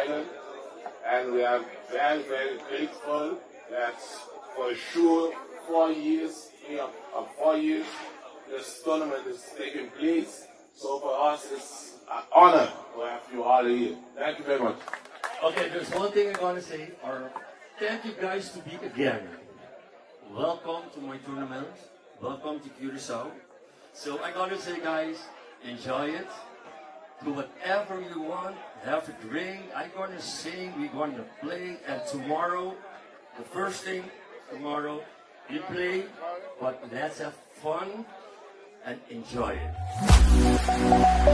And we are very, very grateful that for sure four years, have uh, four years, this tournament is taking place. So for us, it's an honor to have you all here. Thank you very much. Okay, there's one thing I'm gonna say. Or thank you guys to be again. Welcome to my tournament. Welcome to Curacao. So I gotta say, guys, enjoy it. Do whatever you want. Have a drink. I'm gonna sing. We're gonna play. And tomorrow, the first thing tomorrow, we play. But let's have fun and enjoy it.